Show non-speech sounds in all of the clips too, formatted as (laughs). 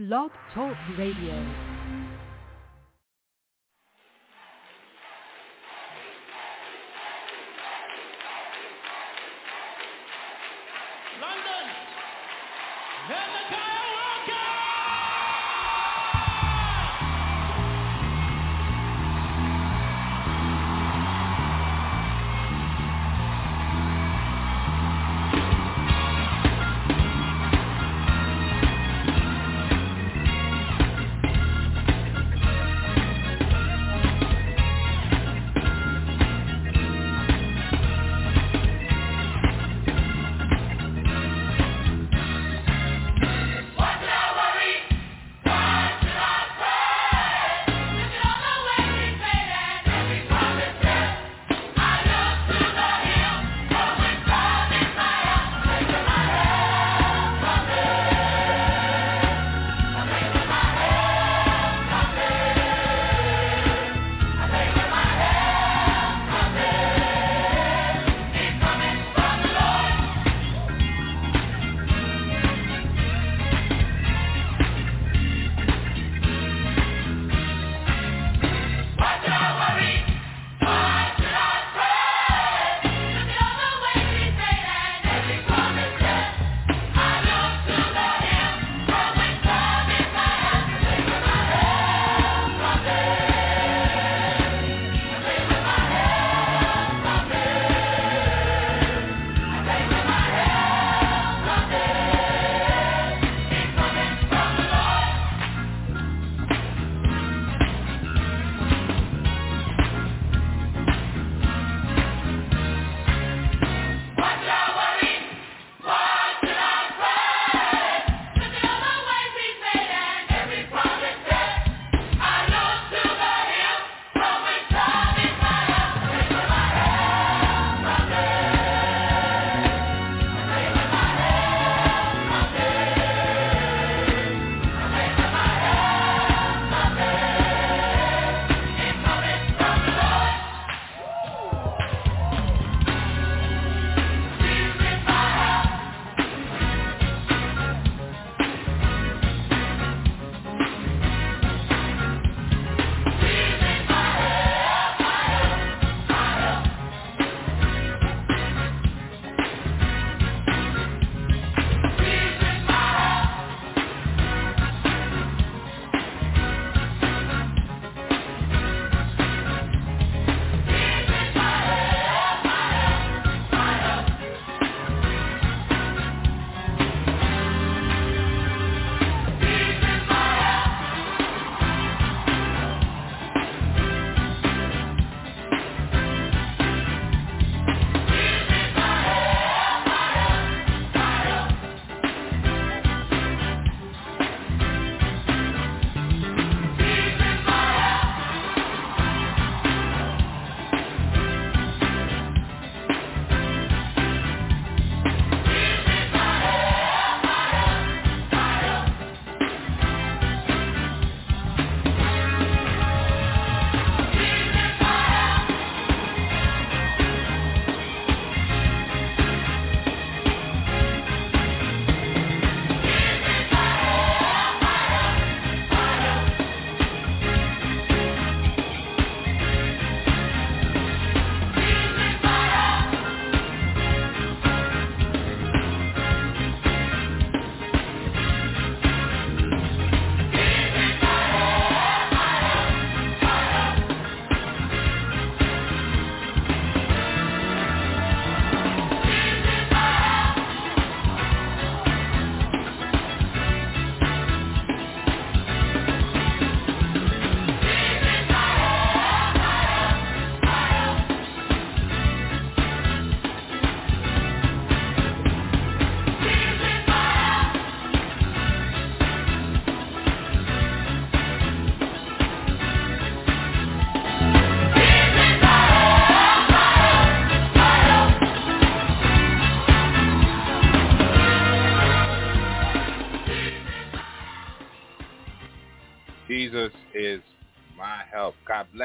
Blog Talk Radio.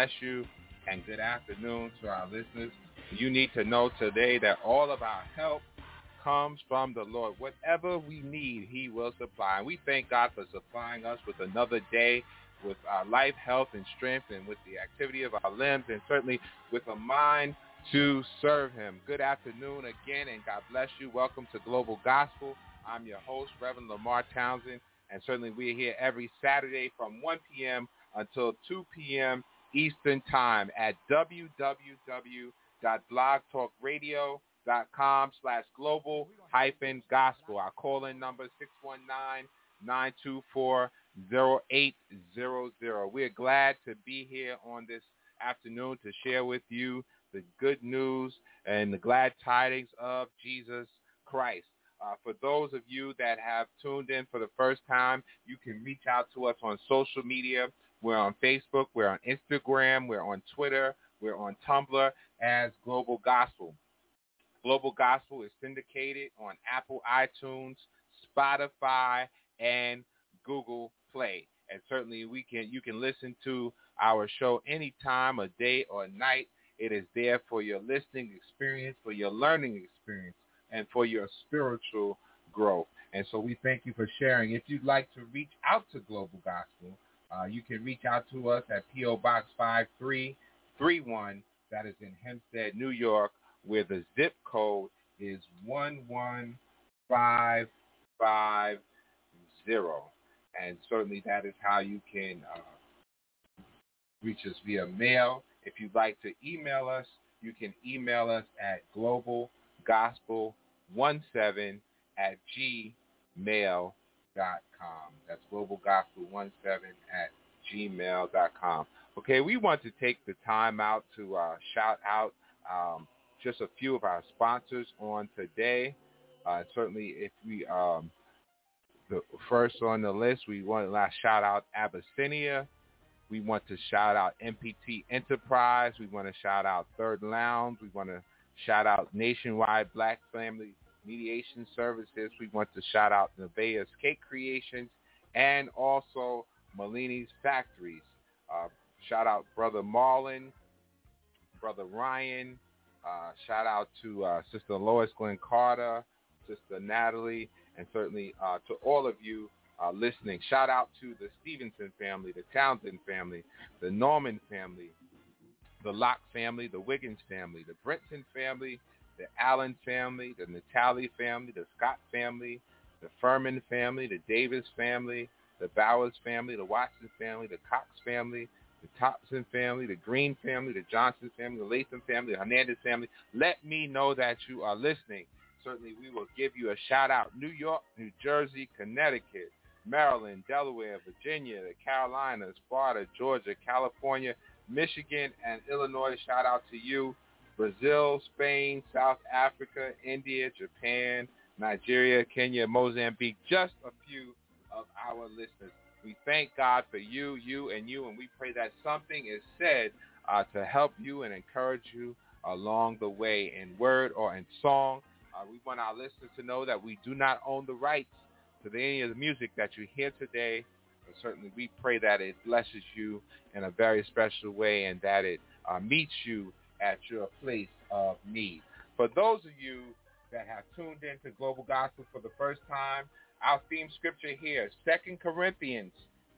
Bless you and good afternoon to our listeners. You need to know today that all of our help comes from the Lord. Whatever we need, he will supply. And we thank God for supplying us with another day with our life, health, and strength, and with the activity of our limbs, and certainly with a mind to serve him. Good afternoon again, and God bless you. Welcome to Global Gospel. I'm your host, Reverend Lamar Townsend, and certainly we're here every Saturday from 1 p.m. until 2 p.m. Eastern Time at www.blogtalkradio.com slash global hyphen gospel. Our call-in number 619-924 0800. We're glad to be here on this afternoon to share with you the good news and the glad tidings of Jesus Christ. Uh, for those of you that have tuned in for the first time, you can reach out to us on social media. We're on Facebook, we're on Instagram, we're on Twitter, we're on Tumblr as Global Gospel. Global Gospel is syndicated on Apple iTunes, Spotify, and Google Play. And certainly we can you can listen to our show anytime, a day or night. It is there for your listening experience, for your learning experience, and for your spiritual growth. And so we thank you for sharing. If you'd like to reach out to Global Gospel, uh, you can reach out to us at P.O. Box 5331. That is in Hempstead, New York, where the zip code is 11550. And certainly that is how you can uh, reach us via mail. If you'd like to email us, you can email us at globalgospel17 at gmail.com. That's globalgospel17 at gmail.com. Okay, we want to take the time out to uh, shout out um, just a few of our sponsors on today. Uh, certainly, if we um, the first on the list, we want to last shout out Abyssinia. We want to shout out MPT Enterprise. We want to shout out Third Lounge. We want to shout out Nationwide Black Family Mediation Services. We want to shout out Nevaeh's Cake Creations and also Malini's Factories. Uh, shout out Brother Marlon, Brother Ryan. Uh, shout out to uh, Sister Lois Glenn Carter, Sister Natalie, and certainly uh, to all of you uh, listening. Shout out to the Stevenson family, the Townsend family, the Norman family, the Locke family, the Wiggins family, the Brenton family, the Allen family, the Natali family, the Scott family, the Furman family, the Davis family, the Bowers family, the Watson family, the Cox family, the Thompson family, the Green family, the Johnson family, the Latham family, the Hernandez family. Let me know that you are listening certainly we will give you a shout out. New York, New Jersey, Connecticut, Maryland, Delaware, Virginia, the Carolinas, Florida, Georgia, California, Michigan, and Illinois. Shout out to you. Brazil, Spain, South Africa, India, Japan, Nigeria, Kenya, Mozambique, just a few of our listeners. We thank God for you, you, and you, and we pray that something is said uh, to help you and encourage you along the way in word or in song. Uh, we want our listeners to know that we do not own the rights to any of the music that you hear today. Certainly we pray that it blesses you in a very special way and that it uh, meets you at your place of need. For those of you that have tuned into Global Gospel for the first time, our theme scripture here, 2 Corinthians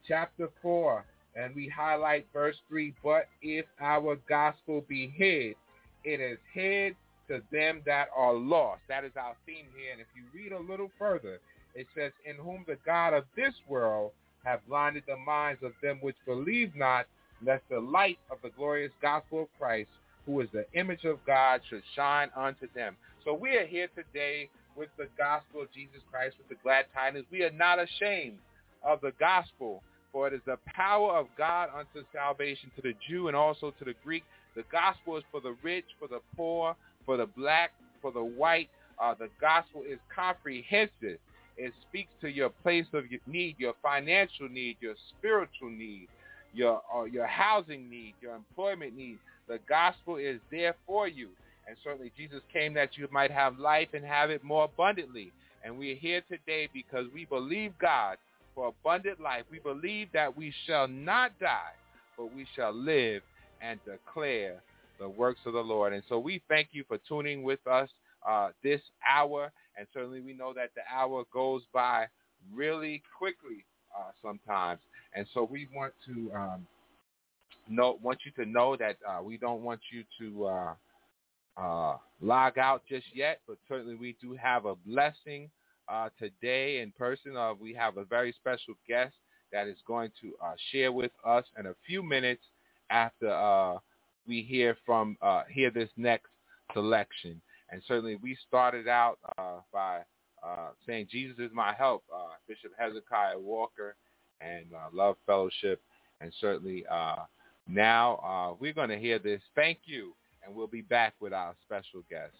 chapter 4, and we highlight verse 3, but if our gospel be hid, it is hid to them that are lost. That is our theme here. And if you read a little further, it says, in whom the God of this world have blinded the minds of them which believe not, lest the light of the glorious gospel of Christ, who is the image of God, should shine unto them. So we are here today with the gospel of Jesus Christ, with the glad tidings. We are not ashamed of the gospel, for it is the power of God unto salvation to the Jew and also to the Greek. The gospel is for the rich, for the poor, for the black, for the white. Uh, the gospel is comprehensive. It speaks to your place of need, your financial need, your spiritual need, your uh, your housing need, your employment need. The gospel is there for you. And certainly Jesus came that you might have life and have it more abundantly. And we are here today because we believe God for abundant life. We believe that we shall not die, but we shall live and declare the works of the Lord. And so we thank you for tuning with us uh, this hour, and certainly we know that the hour goes by really quickly uh, sometimes, and so we want to um, know want you to know that uh, we don't want you to uh, uh, log out just yet, but certainly we do have a blessing uh, today in person. We have a very special guest that is going to share with us in a few minutes after we hear from hear this next selection. And certainly we started out uh, by uh, saying Jesus is my help, uh, Bishop Hezekiah Walker and Love Fellowship. And certainly now we're going to hear this. Thank you. And we'll be back with our special guest.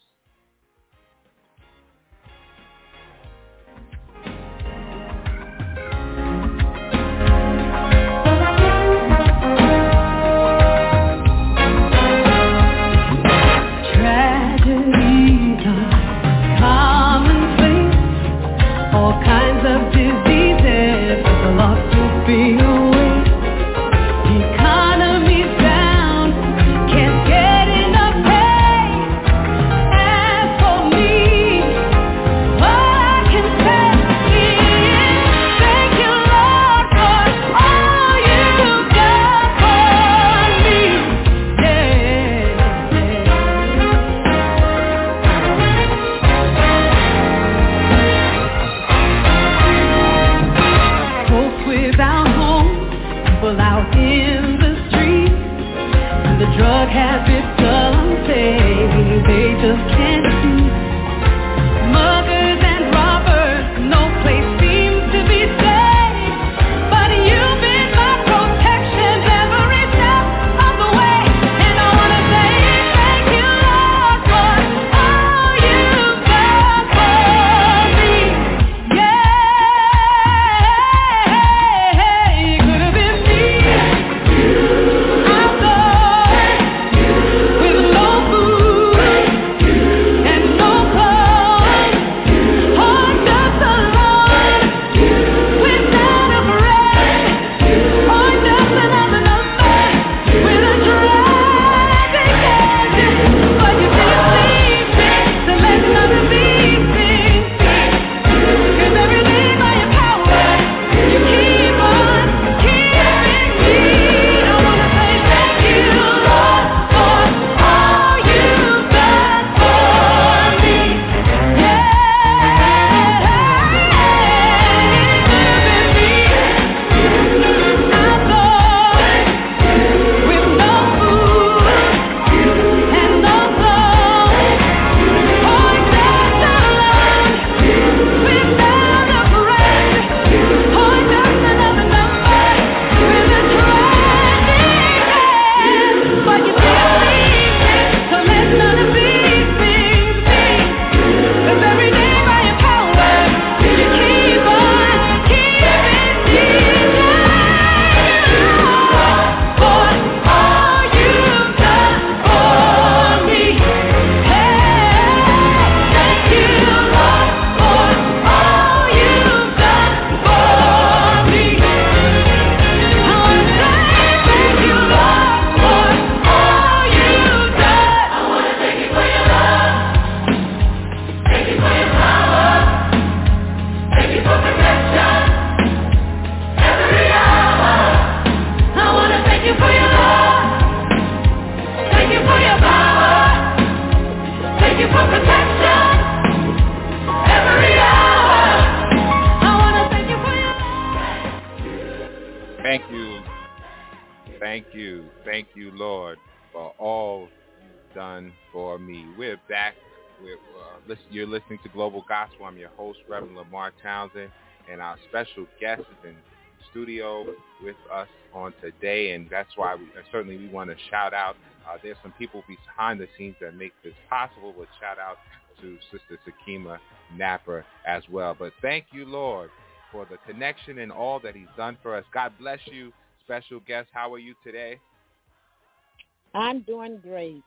Townsend, and our special guest is in studio with us on today, and that's why we certainly we want to shout out. Uh, there's some people behind the scenes that make this possible, but shout out to Sister Sakima Napper as well. But thank you, Lord, for the connection and all that he's done for us. God bless you, special guest. How are you today? I'm doing great.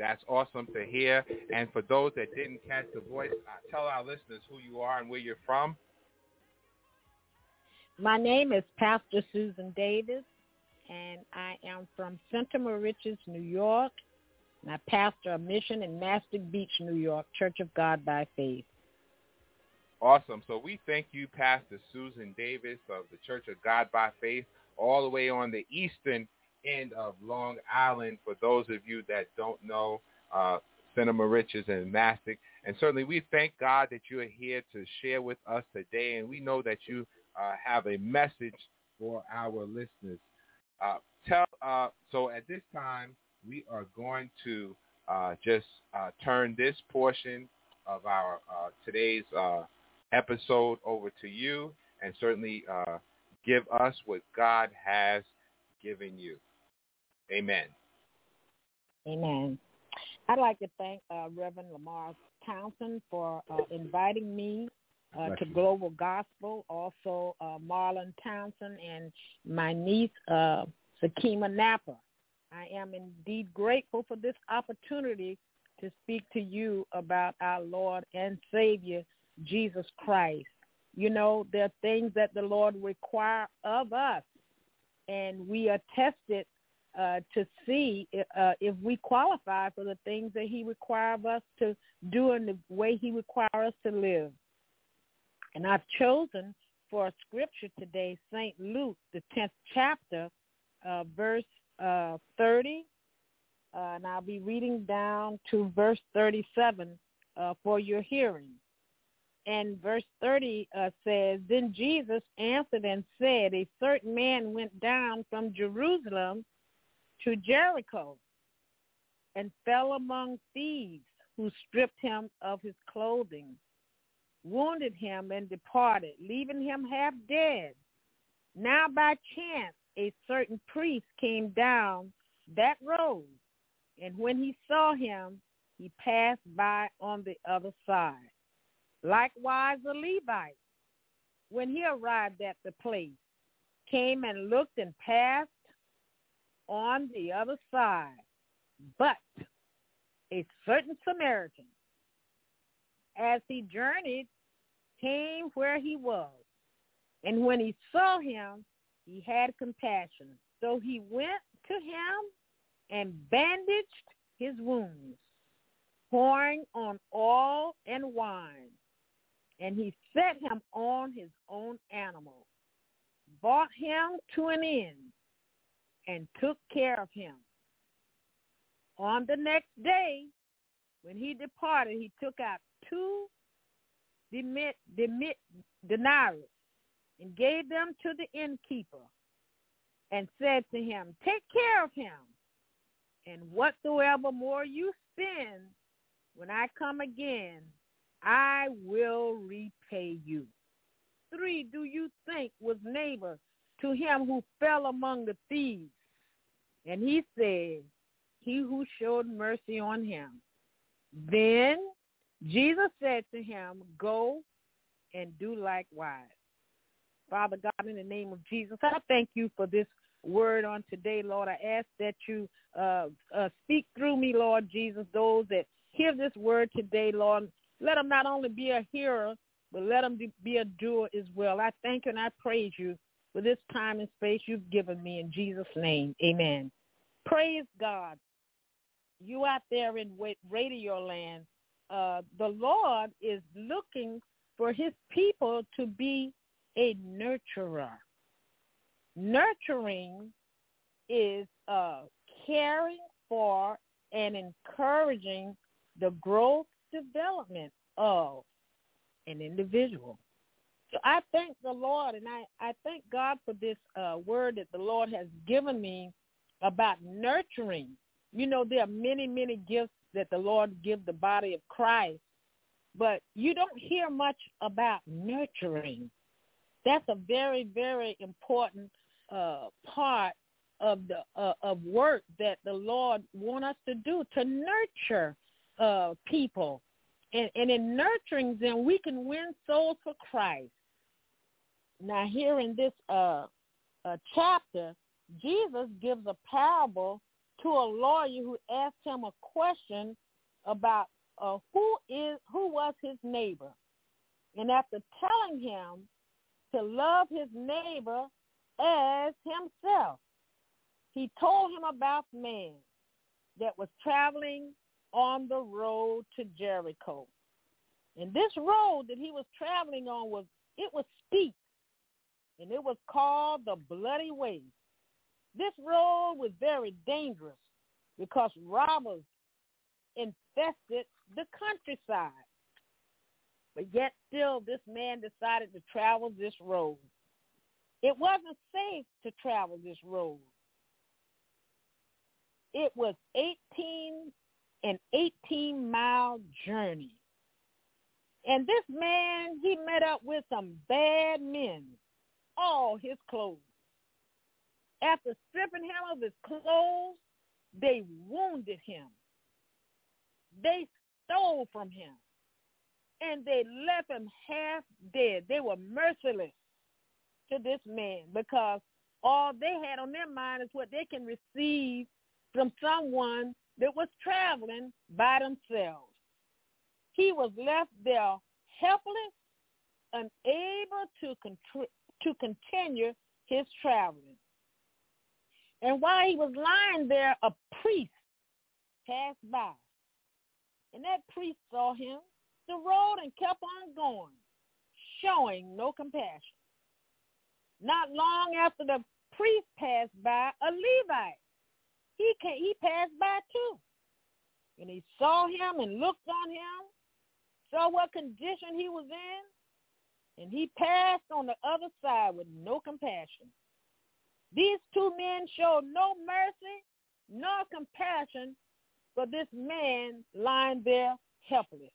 That's awesome to hear. And for those that didn't catch the voice, uh, tell our listeners who you are and where you're from. My name is Pastor Susan Davis, and I am from Center Moriches, New York. And I pastor a mission in Mastic Beach, New York, Church of God by Faith. Awesome. So we thank you, Pastor Susan Davis of the Church of God by Faith, all the way on the eastern end of Long Island. For those of you that don't know, uh, Center Moriches and Mastic. And certainly we thank God that you are here to share with us today. And we know that you uh, have a message for our listeners. Uh, tell uh, So at this time, we are going to uh, just uh, turn this portion of our uh, today's episode over to you and certainly give us what God has given you. Amen. Amen. I'd like to thank uh, Reverend Lamar Townsend for uh, inviting me uh, to Global Gospel. Also, uh, Marlon Townsend and my niece, uh, Sakima Napper. I am indeed grateful for this opportunity to speak to you about our Lord and Savior, Jesus Christ. You know, there are things that the Lord require of us, and we are tested uh, to see uh, if we qualify for the things that he requires us to do and the way he requires us to live. And I've chosen for a scripture today, St. Luke, the 10th chapter, uh, verse uh, 30, uh, and I'll be reading down to verse 37 uh, for your hearing. And verse 30 says, Then Jesus answered and said, A certain man went down from Jerusalem to Jericho and fell among thieves who stripped him of his clothing, wounded him, and departed, leaving him half dead. Now by chance a certain priest came down that road, and when he saw him, he passed by on the other side. Likewise a Levite, when he arrived at the place, came and looked and passed on the other side. But a certain Samaritan, as he journeyed, came where he was. And when he saw him, he had compassion. So he went to him and bandaged his wounds, pouring on oil and wine. And he set him on his own animal, brought him to an inn, and took care of him. On the next day, when he departed, he took out two denarius and gave them to the innkeeper and said to him, take care of him, and whatsoever more you spend, when I come again, I will repay you. Three, do you think was neighbor to him who fell among the thieves. And he said, he who showed mercy on him. Then Jesus said to him, go and do likewise. Father God, in the name of Jesus, I thank you for this word on today, Lord. I ask that you uh, uh, speak through me, Lord Jesus, those that hear this word today, Lord. Let them not only be a hearer, but let them be a doer as well. I thank you and I praise you for this time and space you've given me in Jesus' name. Amen. Praise God. You out there in radio land, uh, the Lord is looking for his people to be a nurturer. Nurturing is uh, caring for and encouraging the growth development of an individual. So I thank the Lord and I, I thank God for this uh, word that the Lord has given me about nurturing. You know, there are many, many gifts that the Lord give the body of Christ, but you don't hear much about nurturing. That's a very, very important uh, part of the uh, of work that the Lord want us to do to nurture uh, people, and, and in nurturing them, we can win souls for Christ. Now here in this uh, uh, chapter, Jesus gives a parable to a lawyer who asked him a question about uh, who is who was his neighbor, and after telling him to love his neighbor as himself, he told him about a man. that was traveling on the road to Jericho. And this road that he was traveling on was it was steep and it was called the Bloody Way. This road was very dangerous because robbers infested the countryside. But yet still this man decided to travel this road. It wasn't safe to travel this road. It was 18 an 18 mile journey. And this man, he met up with some bad men, all his clothes. After stripping him of his clothes, they wounded him. They stole from him. And they left him half dead. They were merciless to this man because all they had on their mind is what they can receive from someone that was traveling by themselves. He was left there helpless, unable to, to continue his traveling. And while he was lying there, a priest passed by. And that priest saw him, the road, and kept on going, showing no compassion. Not long after the priest passed by, a Levite, he came, he passed by too. And he saw him and looked on him, saw what condition he was in, and he passed on the other side with no compassion. These two men showed no mercy nor compassion for this man lying there helpless.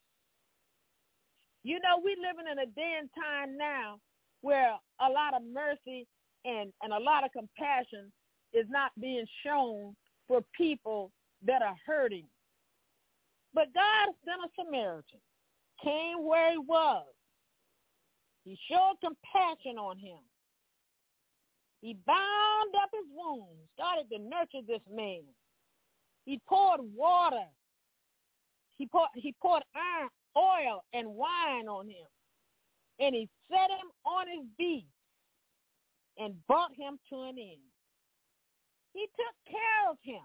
You know, we're living in a day and time now where a lot of mercy and, and a lot of compassion is not being shown for people that are hurting. But God sent a Samaritan, came where he was. He showed compassion on him. He bound up his wounds, started to nurture this man. He poured water. He poured, he poured iron, oil and wine on him. And he set him on his beast and brought him to an end. He took care of him.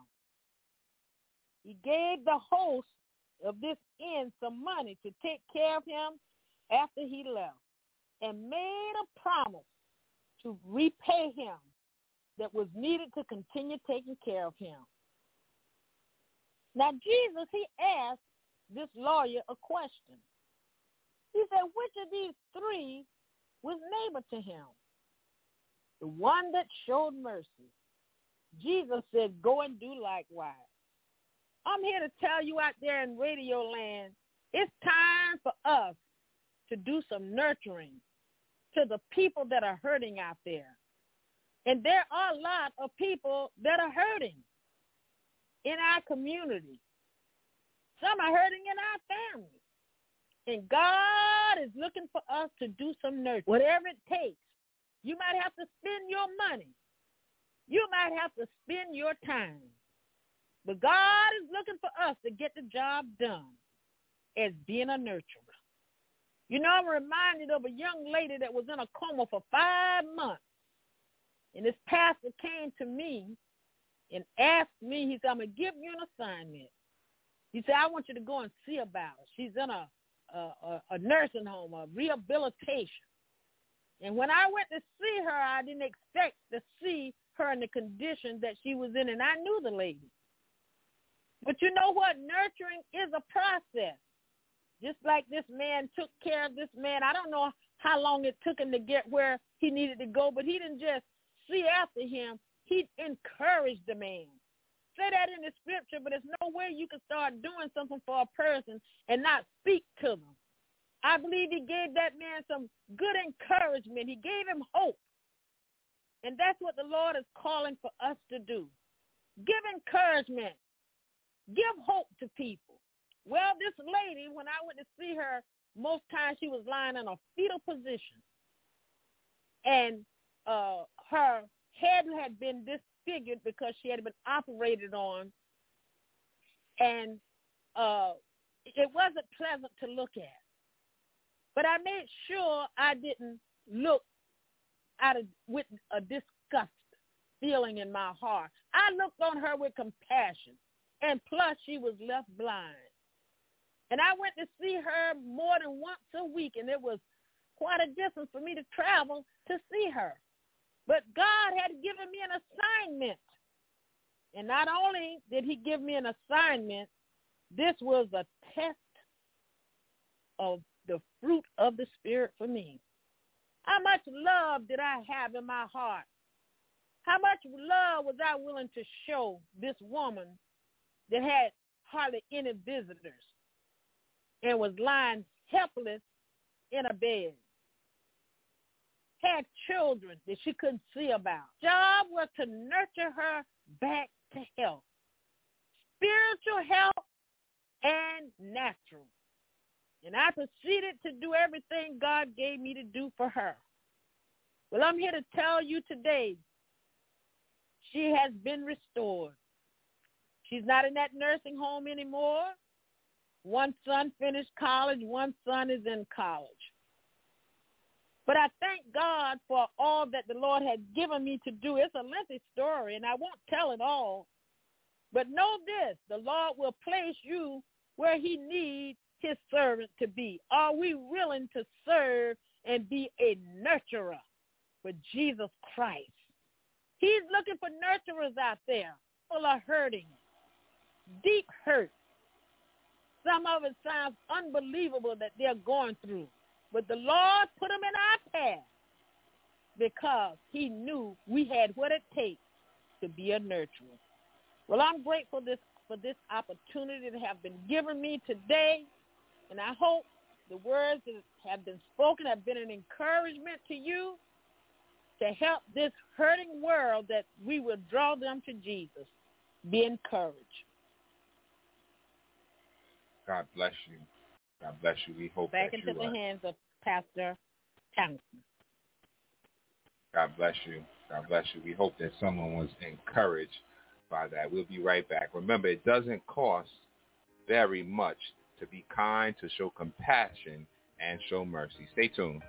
He gave the host of this inn some money to take care of him after he left and made a promise to repay him that was needed to continue taking care of him. Now Jesus, he asked this lawyer a question. He said, which of these three was neighbor to him? The one that showed mercy. Jesus said, go and do likewise. I'm here to tell you out there in radio land, it's time for us to do some nurturing to the people that are hurting out there. And there are a lot of people that are hurting in our community. Some are hurting in our families. And God is looking for us to do some nurturing, whatever it takes. You might have to spend your money. You might have to spend your time. But God is looking for us to get the job done as being a nurturer. You know, I'm reminded of a young lady that was in a coma for five months. And this pastor came to me and asked me, he said, I'm going to give you an assignment. He said, I want you to go and see about her. She's in a, a, a nursing home, a rehabilitation. And when I went to see her, I didn't expect to see her in the condition that she was in, and I knew the lady. But you know what? Nurturing is a process. Just like this man took care of this man. I don't know how long it took him to get where he needed to go, but he didn't just see after him. He encouraged the man. Say that in the scripture, but there's no way you can start doing something for a person and not speak to them. I believe he gave that man some good encouragement. He gave him hope. And that's what the Lord is calling for us to do. Give encouragement. Give hope to people. Well, this lady, when I went to see her, most times she was lying in a fetal position. And uh, her head had been disfigured because she had been operated on. And uh, it wasn't pleasant to look at. But I made sure I didn't look out of with a disgust feeling in my heart. I looked on her with compassion. and plus she was left blind. And I went to see her more than once a week, and it was quite a distance for me to travel to see her. But God had given me an assignment. And not only did he give me an assignment, this was a test of the fruit of the Spirit for me. How much love did I have in my heart? How much love was I willing to show this woman that had hardly any visitors and was lying helpless in a bed? Had children that she couldn't see about. Job was to nurture her back to health. Spiritual health and natural. And I proceeded to do everything God gave me to do for her. Well, I'm here to tell you today, she has been restored. She's not in that nursing home anymore. One son finished college. One son is in college. But I thank God for all that the Lord has given me to do. It's a lengthy story, and I won't tell it all. But know this, the Lord will place you where he needs his servant to be? Are we willing to serve and be a nurturer for Jesus Christ? He's looking for nurturers out there full of hurting, deep hurt. Some of it sounds unbelievable that they're going through. But the Lord put them in our path because he knew we had what it takes to be a nurturer. Well, I'm grateful this, for this opportunity that have been given me today. And I hope the words that have been spoken have been an encouragement to you to help this hurting world that we will draw them to Jesus. Be encouraged. God bless you. God bless you. We hope Back into the are, hands of Pastor Townsend. God bless you. God bless you. We hope that someone was encouraged by that. We'll be right back. Remember, it doesn't cost very much to be kind, to show compassion, and show mercy. Stay tuned.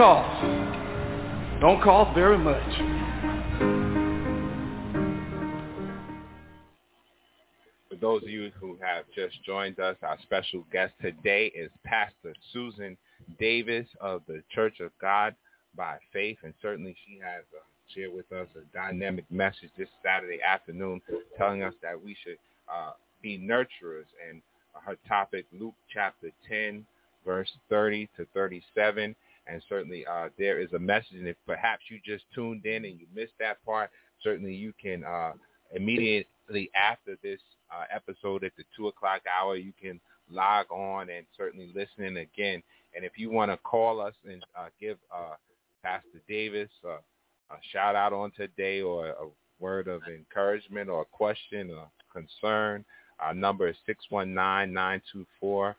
Cost, don't cost very much. For those of you who have just joined us, our special guest today is Pastor Susan Davis of the Church of God by Faith, and certainly she has uh, shared with us a dynamic message this Saturday afternoon telling us that we should uh, be nurturers. And her topic, Luke chapter 10, verse 30 to 37. And certainly uh, there is a message, and if perhaps you just tuned in and you missed that part, certainly you can uh, immediately after this uh, episode at the 2 o'clock hour, you can log on and certainly listen in again. And if you want to call us and uh, give uh, Pastor Davis uh, a shout out on today or a word of encouragement or a question or concern, our number is 619-924-0800.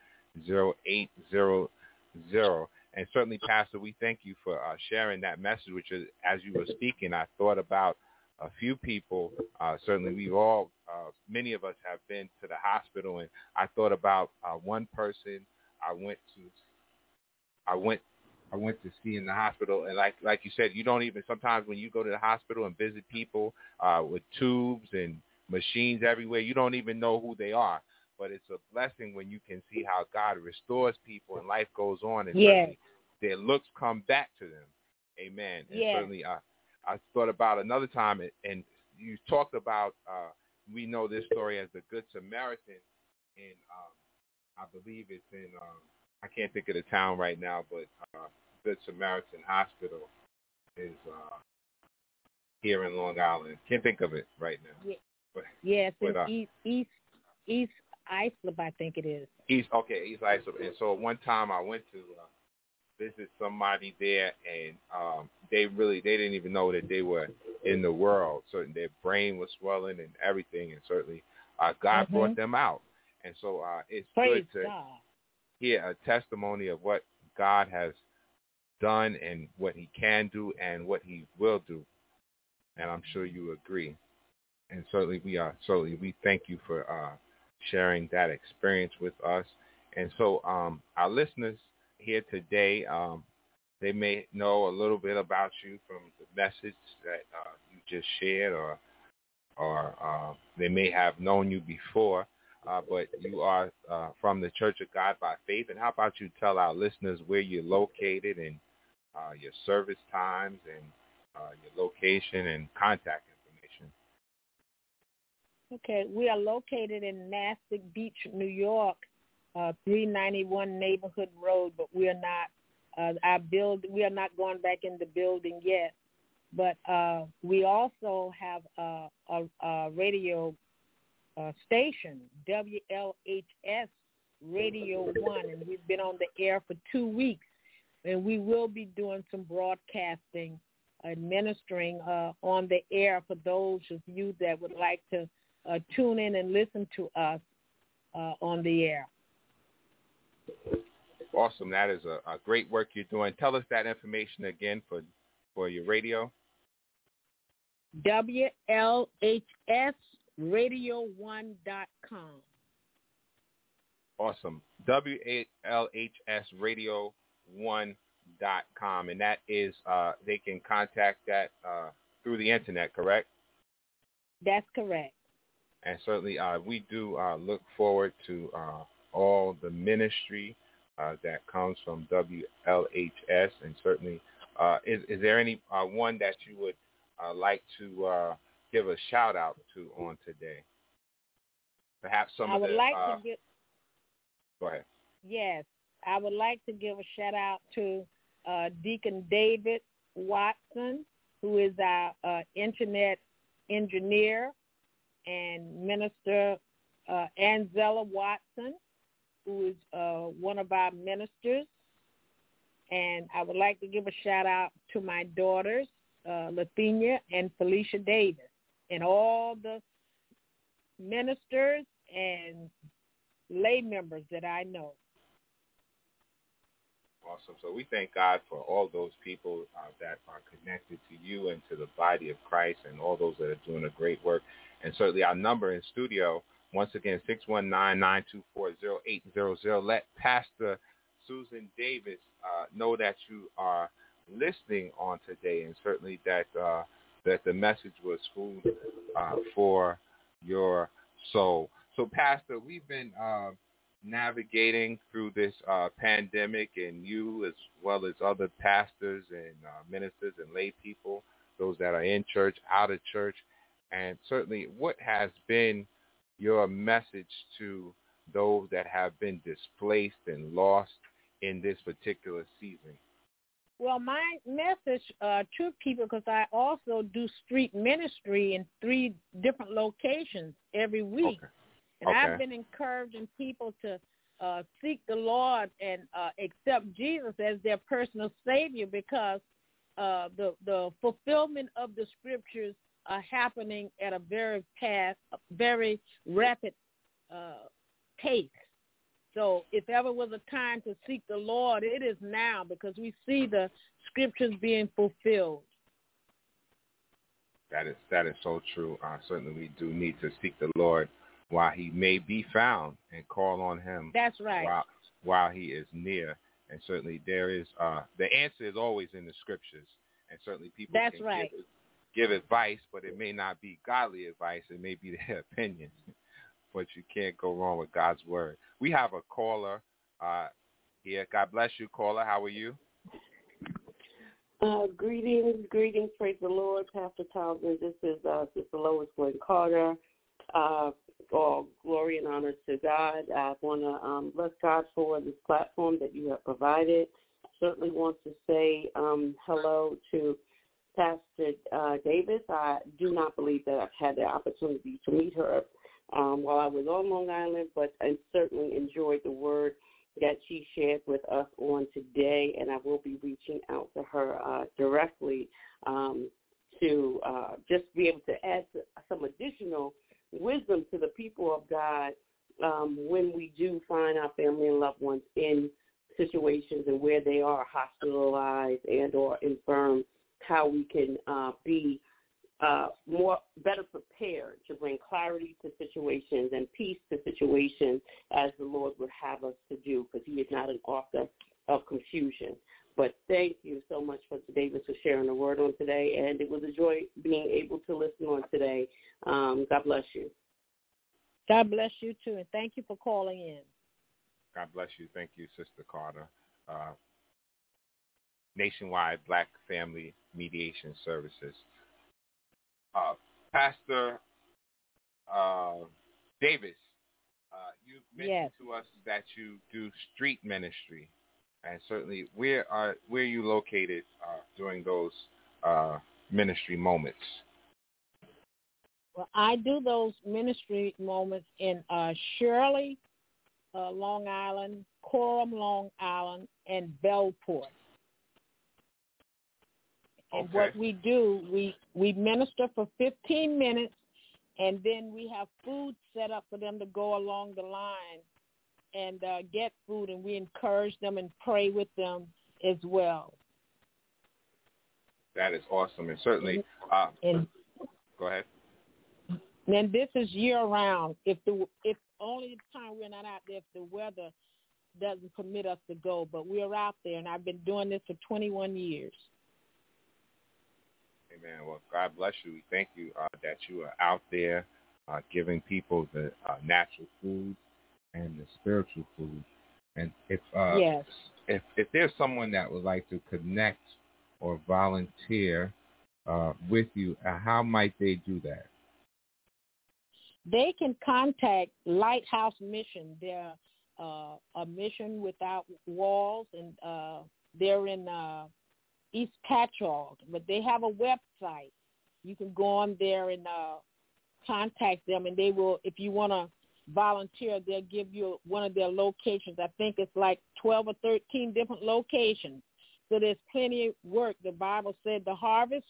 And certainly, Pastor, we thank you for uh, sharing that message, which is, as you were speaking, I thought about a few people. Uh, certainly, we've all, uh, many of us have been to the hospital, and I thought about uh, one person I went to. I went I went to see in the hospital, and like like you said, you don't even sometimes when you go to the hospital and visit people uh, with tubes and machines everywhere, you don't even know who they are. But it's a blessing when you can see how God restores people and life goes on, and yes. their looks come back to them. Amen. And yes. certainly, I I thought about another time, and you talked about uh, we know this story as the Good Samaritan, and um, I believe it's in. Um, I can't think of the town right now, but uh, Good Samaritan Hospital is uh, here in Long Island. Can't think of it right now. Yeah, but, it's but, uh, East East East Islip, I think it is. East, okay, East Islip. And so one time I went to uh, visit somebody there, and um, they really they didn't even know that they were in the world. Certain their brain was swelling and everything, and certainly uh, God Mhm. brought them out. And so uh, it's Praise good to God. hear a testimony of what God has done and what he can do and what he will do. And I'm sure you agree. And certainly we are certainly we thank you for uh, sharing that experience with us. And so um, our listeners here today, um, they may know a little bit about you from the message that uh, you just shared or or uh, they may have known you before uh, but you are uh, from the Church of God by Faith. And how about you tell our listeners where you're located and uh, your service times and uh, your location and contact? Okay, we are located in Mastic Beach, New York, uh, 391 Neighborhood Road, but we are not uh, our build. We are not going back in the building yet, but uh, we also have a, a, a radio uh, station, WLHS Radio One, and we've been on the air for two weeks, and we will be doing some broadcasting, administering uh, on the air for those of you that would like to uh, tune in and listen to us uh, on the air. Awesome. That is a, a great work you're doing. Tell us that information again for, for your radio. WLHS radio1.com. Awesome. W-A-L-H-S radio one dot com. And that is, uh, they can contact that uh, through the internet, correct? That's correct. And certainly uh, we do uh, look forward to uh, all the ministry uh, that comes from WLHS. And certainly, uh, is, is there any uh, one that you would uh, like to uh, give a shout out to on today? Perhaps some I of would the. like to give go ahead. yes, I would like to give a shout out to uh, Deacon David Watson, who is our uh, internet engineer, and Minister uh, Anzella Watson, who is uh, one of our ministers. And I would like to give a shout out to my daughters, uh, Lathenia and Felicia Davis, and all the ministers and lay members that I know. Awesome. So we thank God for all those people uh, that are connected to you and to the body of Christ and all those that are doing a great work. And certainly our number in studio Once again, 619-924-0800. Let Pastor Susan Davis uh, know that you are listening on today and certainly that uh, that the message was food uh, for your soul. So, Pastor, we've been uh, navigating through this uh, pandemic, and you, as well as other pastors and uh, ministers and lay people, those that are in church, out of church, and certainly, what has been your message to those that have been displaced and lost in this particular season? Well, my message uh, to people, because I also do street ministry in three different locations every week, okay. And okay. I've been encouraging people to uh, seek the Lord and uh, accept Jesus as their personal Savior, because uh, the the fulfillment of the Scriptures are happening at a very fast, very rapid uh, pace. So if ever was a time to seek the Lord, it is now because we see the scriptures being fulfilled. That is that is so true. Uh, certainly, we do need to seek the Lord while He may be found and call on Him. That's right. While, while He is near, and certainly there is uh, the answer is always in the scriptures, and certainly people That's can right. give, give advice, but it may not be godly advice. It may be (laughs) their opinions but you can't go wrong with God's word. We have a caller uh, here. God bless you, caller. How are you? Uh, greetings, greetings, praise the Lord, Pastor Townsend. This is uh, Sister Lois Glenn Carter. Uh, all glory and honor to God. I want to um, bless God for this platform that you have provided. Certainly want to say um, hello to Pastor uh, Davis. I do not believe that I've had the opportunity to meet her um, while I was on Long Island, but I certainly enjoyed the word that she shared with us on today, and I will be reaching out to her uh, directly um, to uh, just be able to add some additional wisdom to the people of God um, when we do find our family and loved ones in situations and where they are hospitalized and or infirm, how we can uh, be uh, more better prepared to bring clarity to situations and peace to situations as the Lord would have us to do because he is not an author of confusion. But thank you so much for Davis for sharing the word on today, and it was a joy being able to listen on today. Um, God bless you. God bless you too, and thank you for calling in. God bless you. Thank you, Sister Carter. Uh, nationwide Black Family Mediation Services uh, Pastor uh, Davis, uh, you mentioned yes. to us that you do street ministry, and certainly where are where are you located uh, during those uh, ministry moments? Well, I do those ministry moments in uh, Shirley, uh, Long Island, Coram, Long Island, and Bellport. And Okay. what we do, we we minister for 15 minutes, and then we have food set up for them to go along the line and uh, get food, and we encourage them and pray with them as well. That is awesome, and certainly, uh, And go ahead. then this is year round. If the if only the time we're not out there if the weather doesn't permit us to go, but we're out there, and I've been doing this for 21 years. Amen. Well, God bless you. We thank you uh, that you are out there uh, giving people the uh, natural food and the spiritual food. And if uh, yes, if if there's someone that would like to connect or volunteer uh, with you, uh, how might they do that? they can contact Lighthouse Mission. They're uh, a mission without walls, and uh, they're in uh, East Patchogue. But they have a website. You can go on there and uh, contact them, and they will. If you want to volunteer, they'll give you one of their locations. I think it's like twelve or thirteen different locations. So there's plenty of work. The Bible said the harvest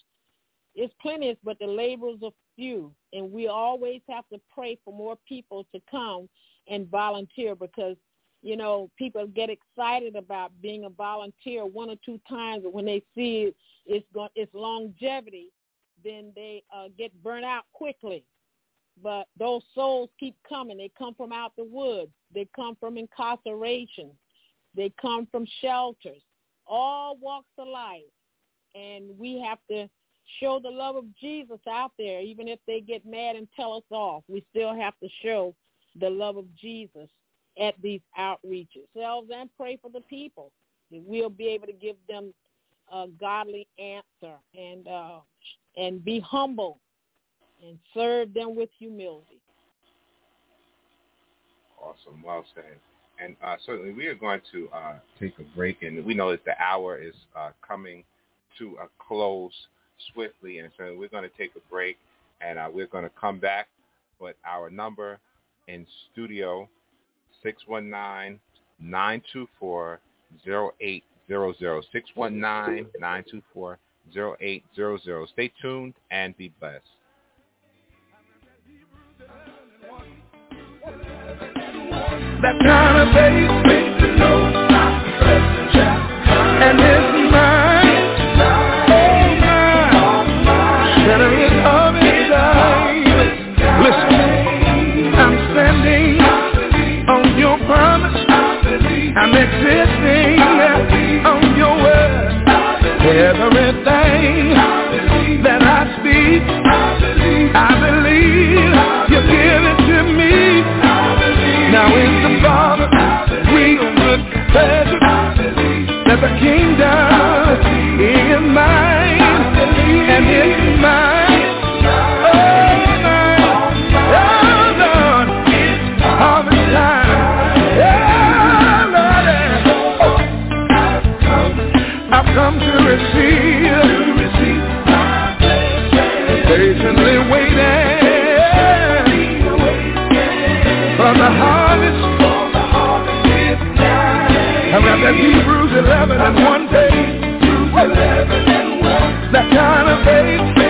is plenteous, but the laborers are few. And we always have to pray for more people to come and volunteer because, you know, people get excited about being a volunteer one or two times, but when they see it's going, it's longevity, then they uh, get burnt out quickly. But those souls keep coming. They come from out the woods. They come from incarceration. They come from shelters, all walks of life. And we have to show the love of Jesus out there. Even if they get mad and tell us off, we still have to show the love of Jesus at these outreaches. Selves and pray for the people. We'll be able to give them a godly answer and uh, and be humble and serve them with humility. Awesome. Well said. And uh, certainly we are going to uh, take a break, and we know that the hour is uh, coming to a close swiftly, and so we're going to take a break, and uh, we're going to come back. But our number in studio, 619 924 0800. 619-924-0800. Stay tuned and be blessed. That kind of faith makes you know And it's mine, oh mine, generous of his life. Listen, I'm standing on your promise. I'm existing on your word. Everything that I speak, I believe Good that the kingdom is mine and mine. That Hebrews 11 and one page. That kind of faith.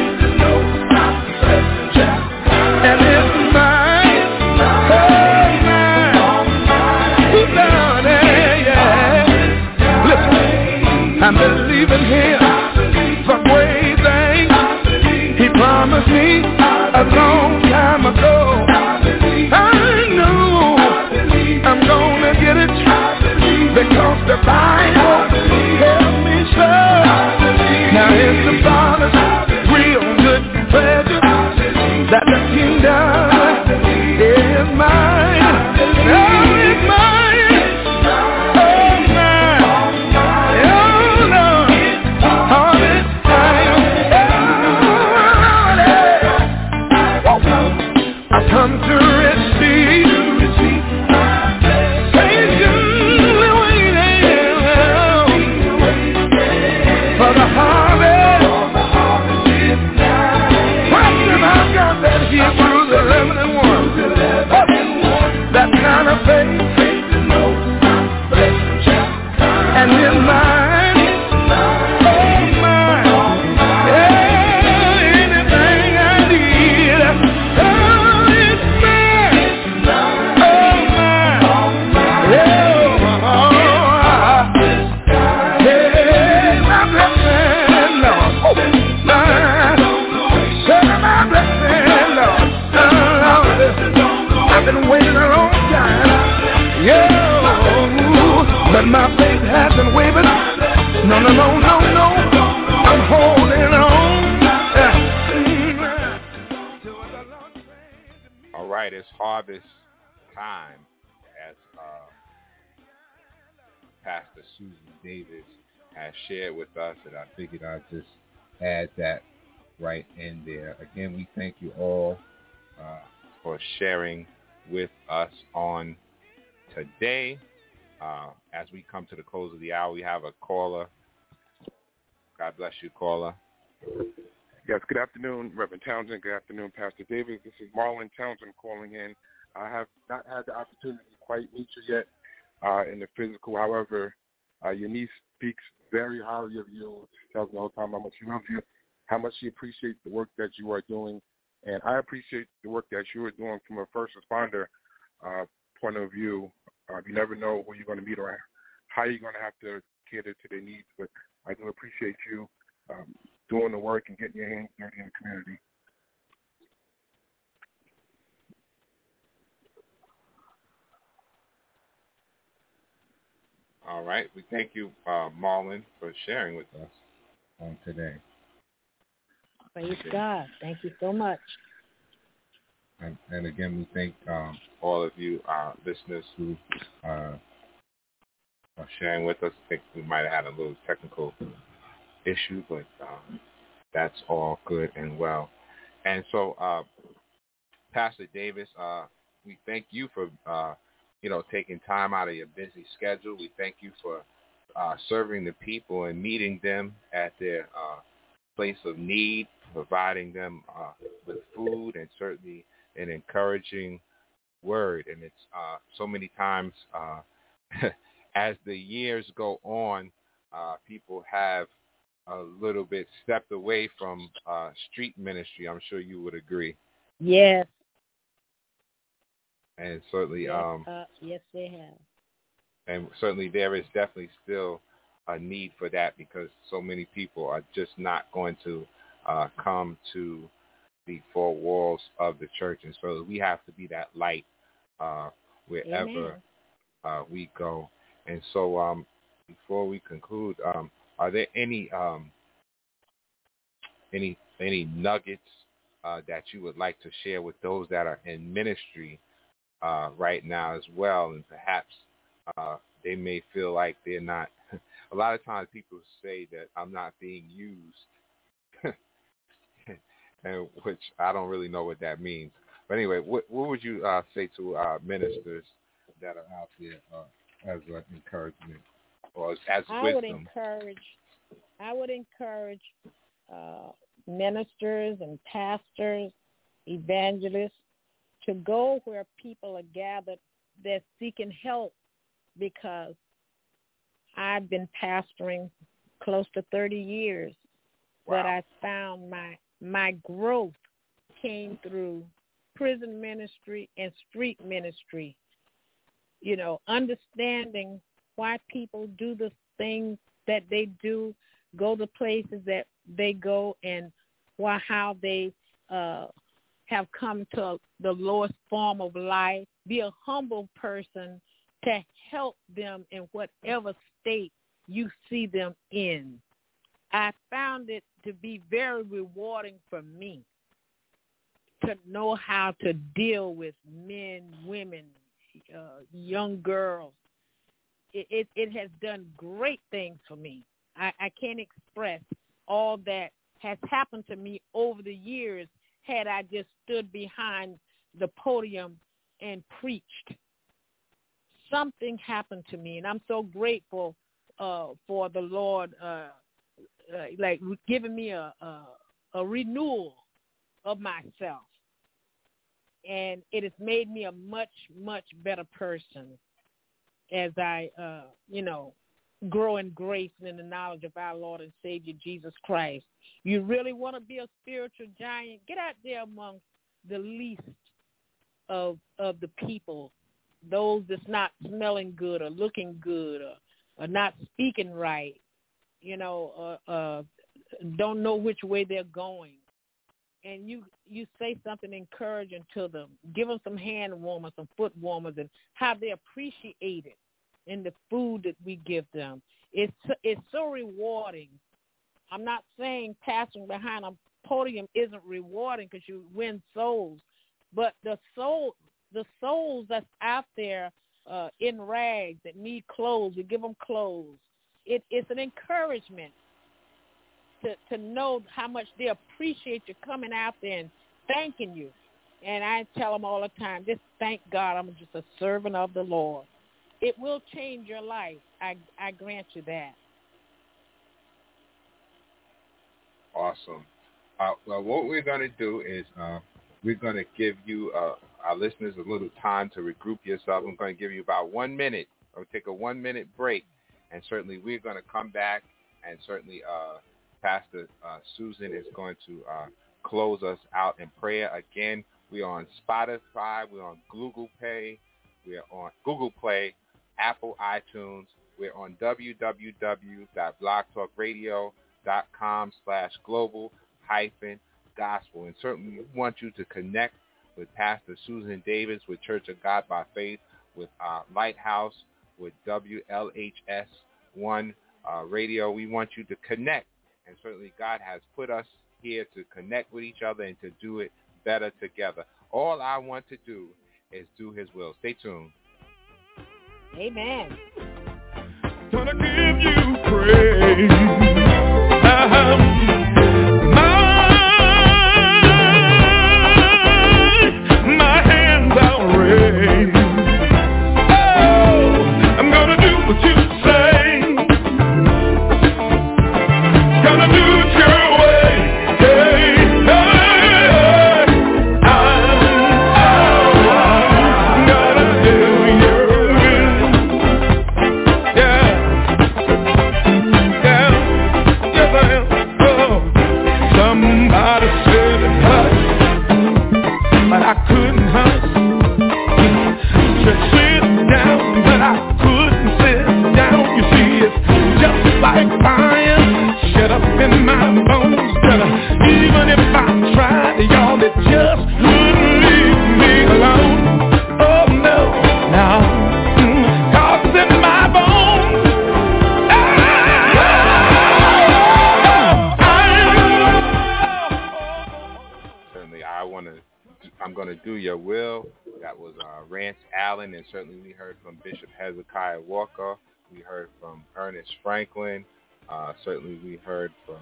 All right, it's harvest time, as uh, Pastor Susan Davis has shared with us, and I figured I'd just add that right in there. Again, we thank you all uh, for sharing with us on today. Uh, as we come to the close of the hour, we have a caller. God bless you, caller. Yes, good afternoon, Reverend Townsend. Good afternoon, Pastor Davis. This is Marlon Townsend calling in. I have not had the opportunity to quite meet you yet uh, in the physical. However, uh, your niece speaks very highly of you. Tells me all the time how much she loves you, how much she appreciates the work that you are doing. And I appreciate the work that you are doing from a first responder uh, point of view. Uh, you never know who you're going to meet or how you're going to have to cater to their needs. But I do appreciate you um, doing the work and getting your hands dirty in the community. All right. We thank you, uh, Marlon, for sharing with us on today. Praise. God. Thank you so much. And, and again, we thank um, all of you uh, listeners who uh, are sharing with us. I think we might have had a little technical issue, but um, that's all good and well. And so, uh, Pastor Davis, uh, we thank you for, uh, you know, taking time out of your busy schedule. We thank you for uh, serving the people and meeting them at their uh, place of need, providing them uh, with food and certainly an encouraging word. And it's uh, so many times uh, (laughs) as the years go on, uh, people have a little bit stepped away from uh, street ministry. I'm sure you would agree. Yes. And certainly, yes, um, uh, yes, they have. And certainly, there is definitely still a need for that because so many people are just not going to uh, come to the four walls of the church, and so we have to be that light uh, wherever uh, we go. And so, um, before we conclude, um, are there any um, any any nuggets uh, that you would like to share with those that are in ministry uh, right now as well, and perhaps uh, they may feel like they're not. (laughs) a lot of times, people say that I'm not being used, (laughs) and which I don't really know what that means. But anyway, what what would you uh, say to ministers that are out there uh, as an encouragement or I wisdom? would encourage. I would encourage uh, ministers and pastors, evangelists, to go where people are gathered that's seeking help because I've been pastoring close to 30 years, wow. but I found my my growth came through prison ministry and street ministry. You know, understanding why people do the things that they do, go the places that they go, and why how they uh, have come to the lowest form of life. Be a humble person to help them in whatever state you see them in. I found it to be very rewarding for me to know how to deal with men, women, uh, young girls. It, it, has done great things for me. I, I can't express all that has happened to me over the years had I just stood behind the podium and preached. Something happened to me, and I'm so grateful uh, for the Lord, uh, uh, like giving me a, a a renewal of myself, and it has made me a much much better person as I, uh, you know, grow in grace and in the knowledge of our Lord and Savior Jesus Christ. You really want to be a spiritual giant? Get out there among the least of of the people, those that's not smelling good or looking good or, or not speaking right, you know, uh, uh, don't know which way they're going. And you you say something encouraging to them, give them some hand warmers, some foot warmers, and how they appreciate it in the food that we give them. It's it's so rewarding. I'm not saying passing behind a podium isn't rewarding because you win souls, but the soul the souls that's out there uh, in rags that need clothes, we give them clothes. It, it's an encouragement to to know how much they appreciate you coming out there and thanking you. And I tell them all the time, just thank God I'm just a servant of the Lord. It will change your life. I I grant you that. Awesome. Uh, well, what we're going to do is uh, we're going to give you, uh, our listeners, a little time to regroup yourself. I'm going to give you about one minute. I'll take a one-minute break, and certainly we're going to come back, and certainly uh, Pastor uh, Susan is going to uh, close us out in prayer. Again, we're on Spotify, we're on Google Play, we're on Google Play, Apple iTunes. We're on www.blogtalkradio.com slash global hyphen gospel. And certainly we want you to connect with Pastor Susan Davis with Church of God by Faith, with uh, Lighthouse, with WLHS1 uh, Radio. We want you to connect, and certainly God has put us here to connect with each other and to do it better together. All I want to do is do his will. Stay tuned. Amen. Gonna give you praise. Franklin. Uh, certainly we heard from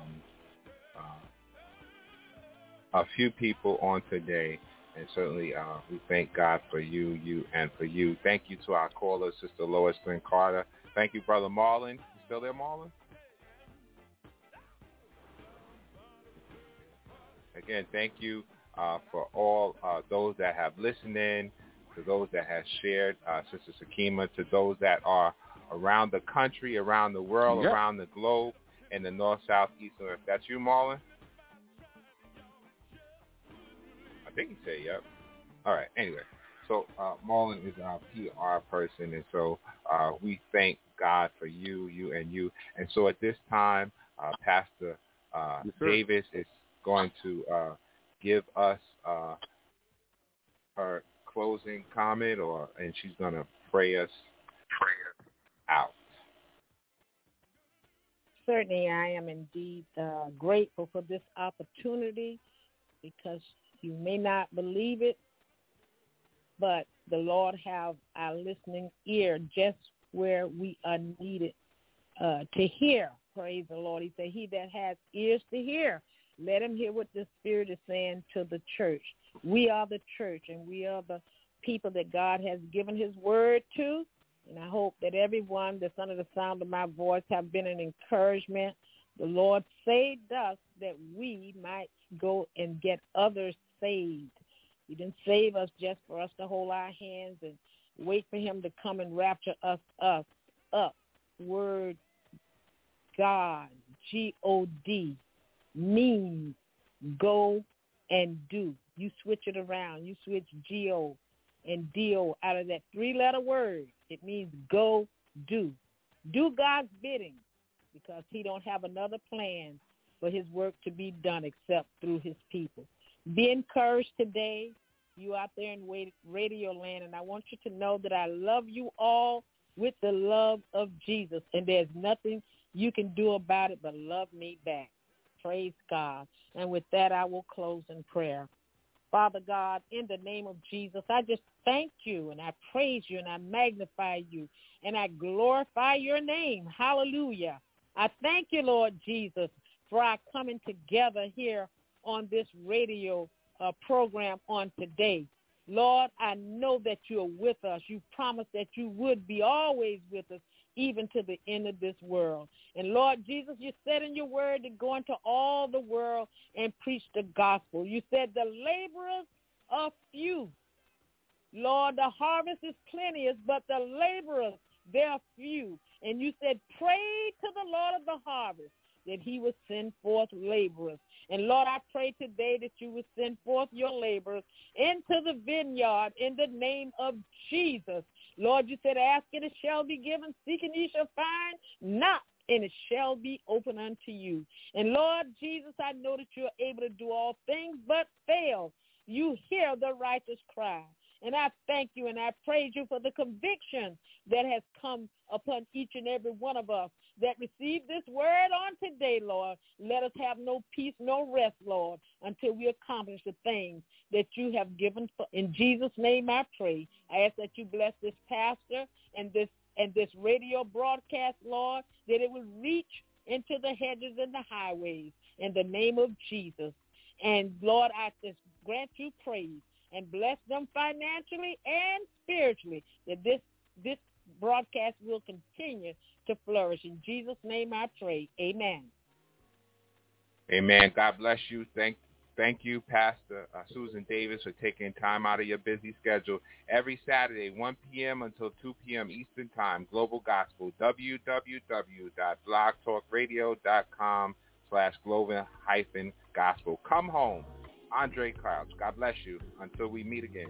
uh, a few people on today. And certainly uh, we thank God for you, you, and for you. Thank you to our caller, Sister Lois Lynn Carter. Thank you, Brother Marlon. You still there, Marlon? Again, thank you uh, for all uh, those that have listened in to those that have shared, uh, Sister Sakima, to those that are around the country, around the world, yep. around the globe, in the north, south, east, and west. That's you, Marlon? I think he said yep. All right. Anyway, so uh, Marlon is our PR person, and so uh, we thank God for you, you, and you. And so at this time, uh, Pastor uh, yes, Davis is going to uh, give us uh, her closing comment, or and she's going to pray us out. Certainly, I am indeed uh, grateful for this opportunity because you may not believe it, but the Lord have our listening ear just where we are needed uh, to hear. Praise the Lord. He said, he that has ears to hear, let him hear what the Spirit is saying to the church. We are the church, and we are the people that God has given his word to. And I hope that everyone that's under the sound of my voice have been an encouragement. The Lord saved us that we might go and get others saved. He didn't save us just for us to hold our hands and wait for him to come and rapture us up. up. Word God, G-O-D, means go and do. You switch it around. You switch G-O and D-O out of that three-letter word. It means go do. Do God's bidding because he don't have another plan for his work to be done except through his people. Be encouraged today. You out there in radio land, and I want you to know that I love you all with the love of Jesus, and there's nothing you can do about it but love me back. Praise God. And with that, I will close in prayer. Father God, in the name of Jesus, I just thank you and I praise you and I magnify you and I glorify your name. Hallelujah. I thank you, Lord Jesus, for our coming together here on this radio uh, program on today. Lord, I know that you are with us. You promised that you would be always with us even to the end of this world. And Lord Jesus, you said in your word to go into all the world and preach the gospel. You said the laborers are few. Lord, the harvest is plenteous, but the laborers, they're few. And you said, pray to the Lord of the harvest that he would send forth laborers. And Lord, I pray today that you would send forth your laborers into the vineyard in the name of Jesus. Lord, you said, ask and it shall be given, seek and ye shall find, knock and it shall be open unto you. And Lord Jesus, I know that you're able to do all things but fail. You hear the righteous cry. And I thank you and I praise you for the conviction that has come upon each and every one of us that received this word on today, Lord. Let us have no peace, no rest, Lord, until we accomplish the things that you have given. For. In Jesus' name I pray. I ask that you bless this pastor and this and this radio broadcast, Lord, that it will reach into the hedges and the highways in the name of Jesus. And Lord, I just grant you praise and bless them financially and spiritually that this this broadcast will continue to flourish. In Jesus' name I pray. Amen. Amen. God bless you. Thank thank you, Pastor uh, Susan Davis, for taking time out of your busy schedule every Saturday, 1 p.m. until 2 p.m. Eastern Time. Global Gospel. www.blogtalkradio.com slash global hyphen gospel. Come home. Andraé Crouch. God bless you. Until we meet again.